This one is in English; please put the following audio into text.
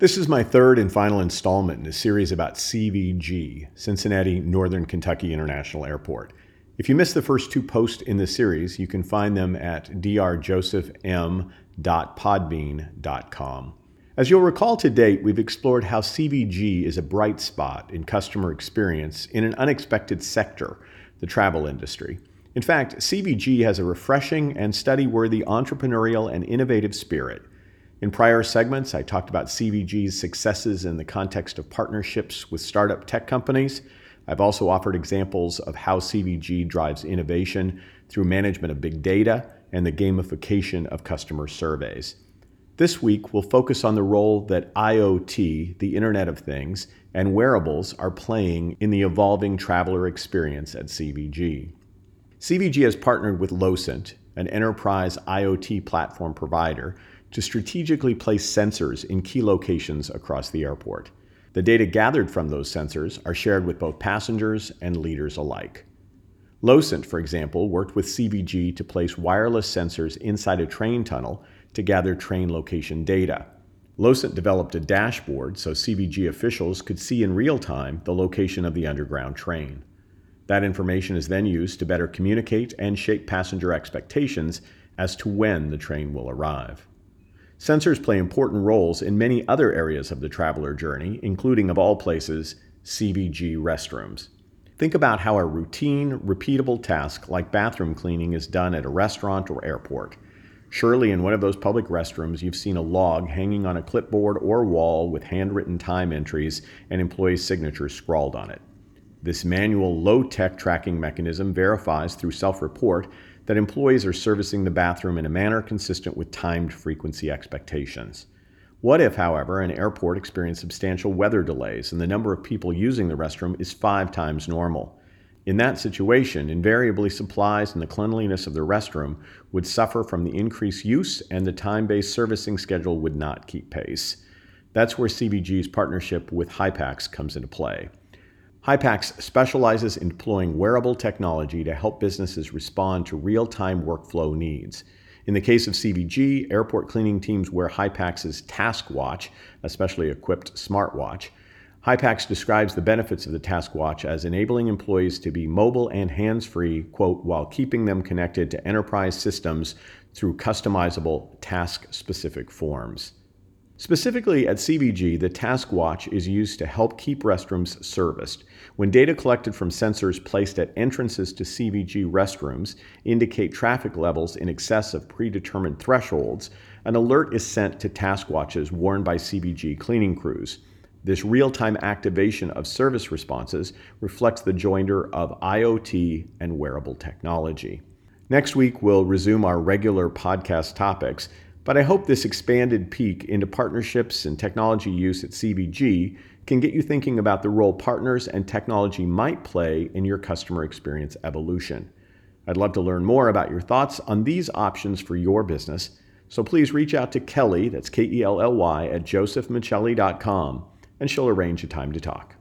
This is my third and final installment in a series about CVG, Cincinnati Northern Kentucky International Airport. If you missed the first two posts in the series, you can find them at drjosephm.podbean.com. As you'll recall to date, we've explored how CVG is a bright spot in customer experience in an unexpected sector, the travel industry. In fact, CVG has a refreshing and study worthy entrepreneurial and innovative spirit. In prior segments, I talked about CVG's successes in the context of partnerships with startup tech companies. I've also offered examples of how CVG drives innovation through management of big data and the gamification of customer surveys. This week, we'll focus on the role that IoT, the Internet of Things, and wearables are playing in the evolving traveler experience at CVG. CVG has partnered with Locent, an enterprise IoT platform provider, to strategically place sensors in key locations across the airport. The data gathered from those sensors are shared with both passengers and leaders alike. Locent, for example, worked with CVG to place wireless sensors inside a train tunnel to gather train location data. Locent developed a dashboard so CVG officials could see in real time the location of the underground train. That information is then used to better communicate and shape passenger expectations as to when the train will arrive. Sensors play important roles in many other areas of the traveler journey, including, of all places, CVG restrooms. Think about how a routine, repeatable task like bathroom cleaning is done at a restaurant or airport. Surely, in one of those public restrooms, you've seen a log hanging on a clipboard or wall with handwritten time entries and employees' signatures scrawled on it. This manual, low tech tracking mechanism verifies through self report that employees are servicing the bathroom in a manner consistent with timed frequency expectations. What if, however, an airport experienced substantial weather delays and the number of people using the restroom is five times normal? In that situation, invariably supplies and the cleanliness of the restroom would suffer from the increased use and the time based servicing schedule would not keep pace. That's where CVG's partnership with Hypax comes into play. Hypax specializes in deploying wearable technology to help businesses respond to real time workflow needs. In the case of CVG, airport cleaning teams wear Hypax's TaskWatch, a specially equipped smartwatch. Hypax describes the benefits of the TaskWatch as enabling employees to be mobile and hands free, quote, while keeping them connected to enterprise systems through customizable task specific forms. Specifically at CVG, the Task Watch is used to help keep restrooms serviced. When data collected from sensors placed at entrances to CVG restrooms indicate traffic levels in excess of predetermined thresholds, an alert is sent to task watches worn by CVG cleaning crews. This real time activation of service responses reflects the joinder of IoT and wearable technology. Next week, we'll resume our regular podcast topics but I hope this expanded peek into partnerships and technology use at CVG can get you thinking about the role partners and technology might play in your customer experience evolution. I'd love to learn more about your thoughts on these options for your business, so please reach out to Kelly, that's K E L L Y, at josephmichelli.com, and she'll arrange a time to talk.